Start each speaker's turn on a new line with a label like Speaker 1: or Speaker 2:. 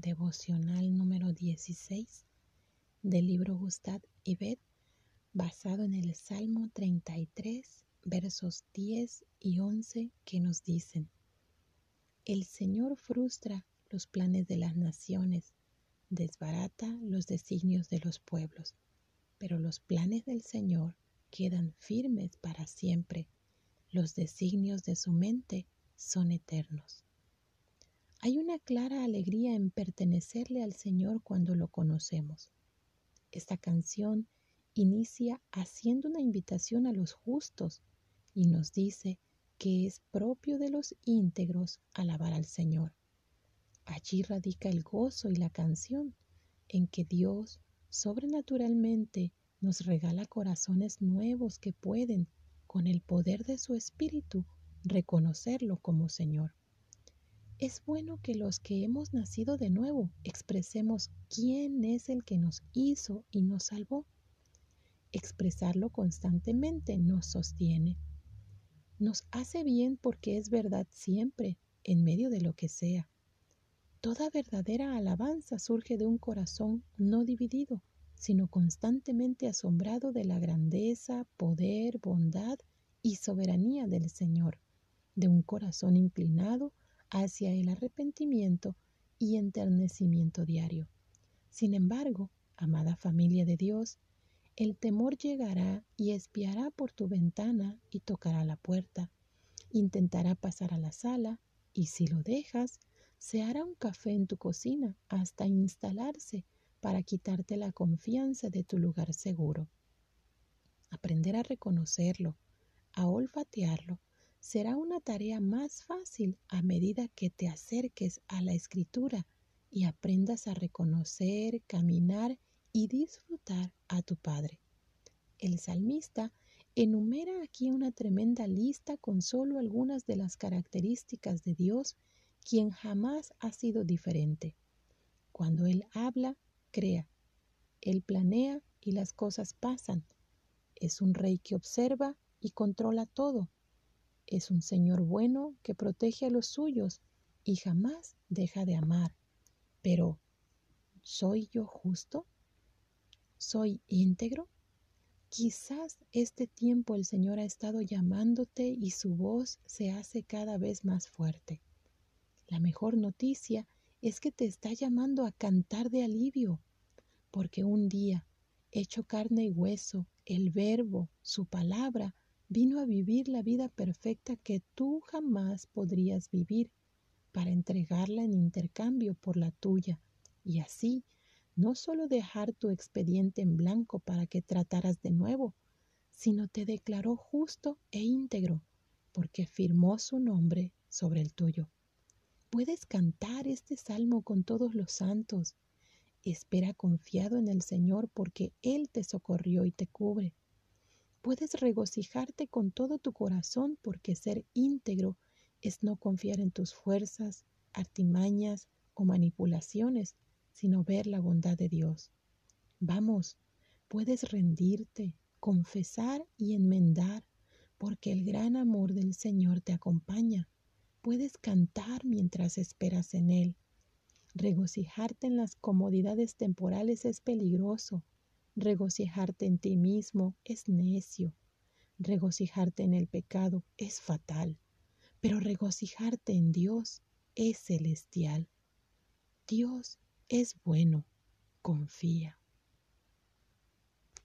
Speaker 1: devocional número 16 del libro Gustad y Bet, basado en el Salmo 33, versos 10 y 11 que nos dicen, El Señor frustra los planes de las naciones, desbarata los designios de los pueblos, pero los planes del Señor quedan firmes para siempre, los designios de su mente son eternos. Hay una clara alegría en pertenecerle al Señor cuando lo conocemos. Esta canción inicia haciendo una invitación a los justos y nos dice que es propio de los íntegros alabar al Señor. Allí radica el gozo y la canción en que Dios sobrenaturalmente nos regala corazones nuevos que pueden, con el poder de su Espíritu, reconocerlo como Señor. Es bueno que los que hemos nacido de nuevo expresemos quién es el que nos hizo y nos salvó. Expresarlo constantemente nos sostiene. Nos hace bien porque es verdad siempre, en medio de lo que sea. Toda verdadera alabanza surge de un corazón no dividido, sino constantemente asombrado de la grandeza, poder, bondad y soberanía del Señor, de un corazón inclinado hacia el arrepentimiento y enternecimiento diario. Sin embargo, amada familia de Dios, el temor llegará y espiará por tu ventana y tocará la puerta. Intentará pasar a la sala y si lo dejas, se hará un café en tu cocina hasta instalarse para quitarte la confianza de tu lugar seguro. Aprender a reconocerlo, a olfatearlo será una tarea más fácil a medida que te acerques a la escritura y aprendas a reconocer, caminar y disfrutar a tu Padre. El salmista enumera aquí una tremenda lista con solo algunas de las características de Dios, quien jamás ha sido diferente. Cuando Él habla, crea. Él planea y las cosas pasan. Es un rey que observa y controla todo es un Señor bueno que protege a los suyos y jamás deja de amar. Pero, ¿soy yo justo? ¿Soy íntegro? Quizás este tiempo el Señor ha estado llamándote y su voz se hace cada vez más fuerte. La mejor noticia es que te está llamando a cantar de alivio, porque un día, hecho carne y hueso, el verbo, su palabra, vino a vivir la vida perfecta que tú jamás podrías vivir para entregarla en intercambio por la tuya y así no solo dejar tu expediente en blanco para que trataras de nuevo, sino te declaró justo e íntegro porque firmó su nombre sobre el tuyo. Puedes cantar este salmo con todos los santos. Espera confiado en el Señor porque Él te socorrió y te cubre. Puedes regocijarte con todo tu corazón porque ser íntegro es no confiar en tus fuerzas, artimañas o manipulaciones, sino ver la bondad de Dios. Vamos, puedes rendirte, confesar y enmendar, porque el gran amor del Señor te acompaña. Puedes cantar mientras esperas en Él. Regocijarte en las comodidades temporales es peligroso, Regocijarte en ti mismo es necio. Regocijarte en el pecado es fatal. Pero regocijarte en Dios es celestial. Dios es bueno. Confía.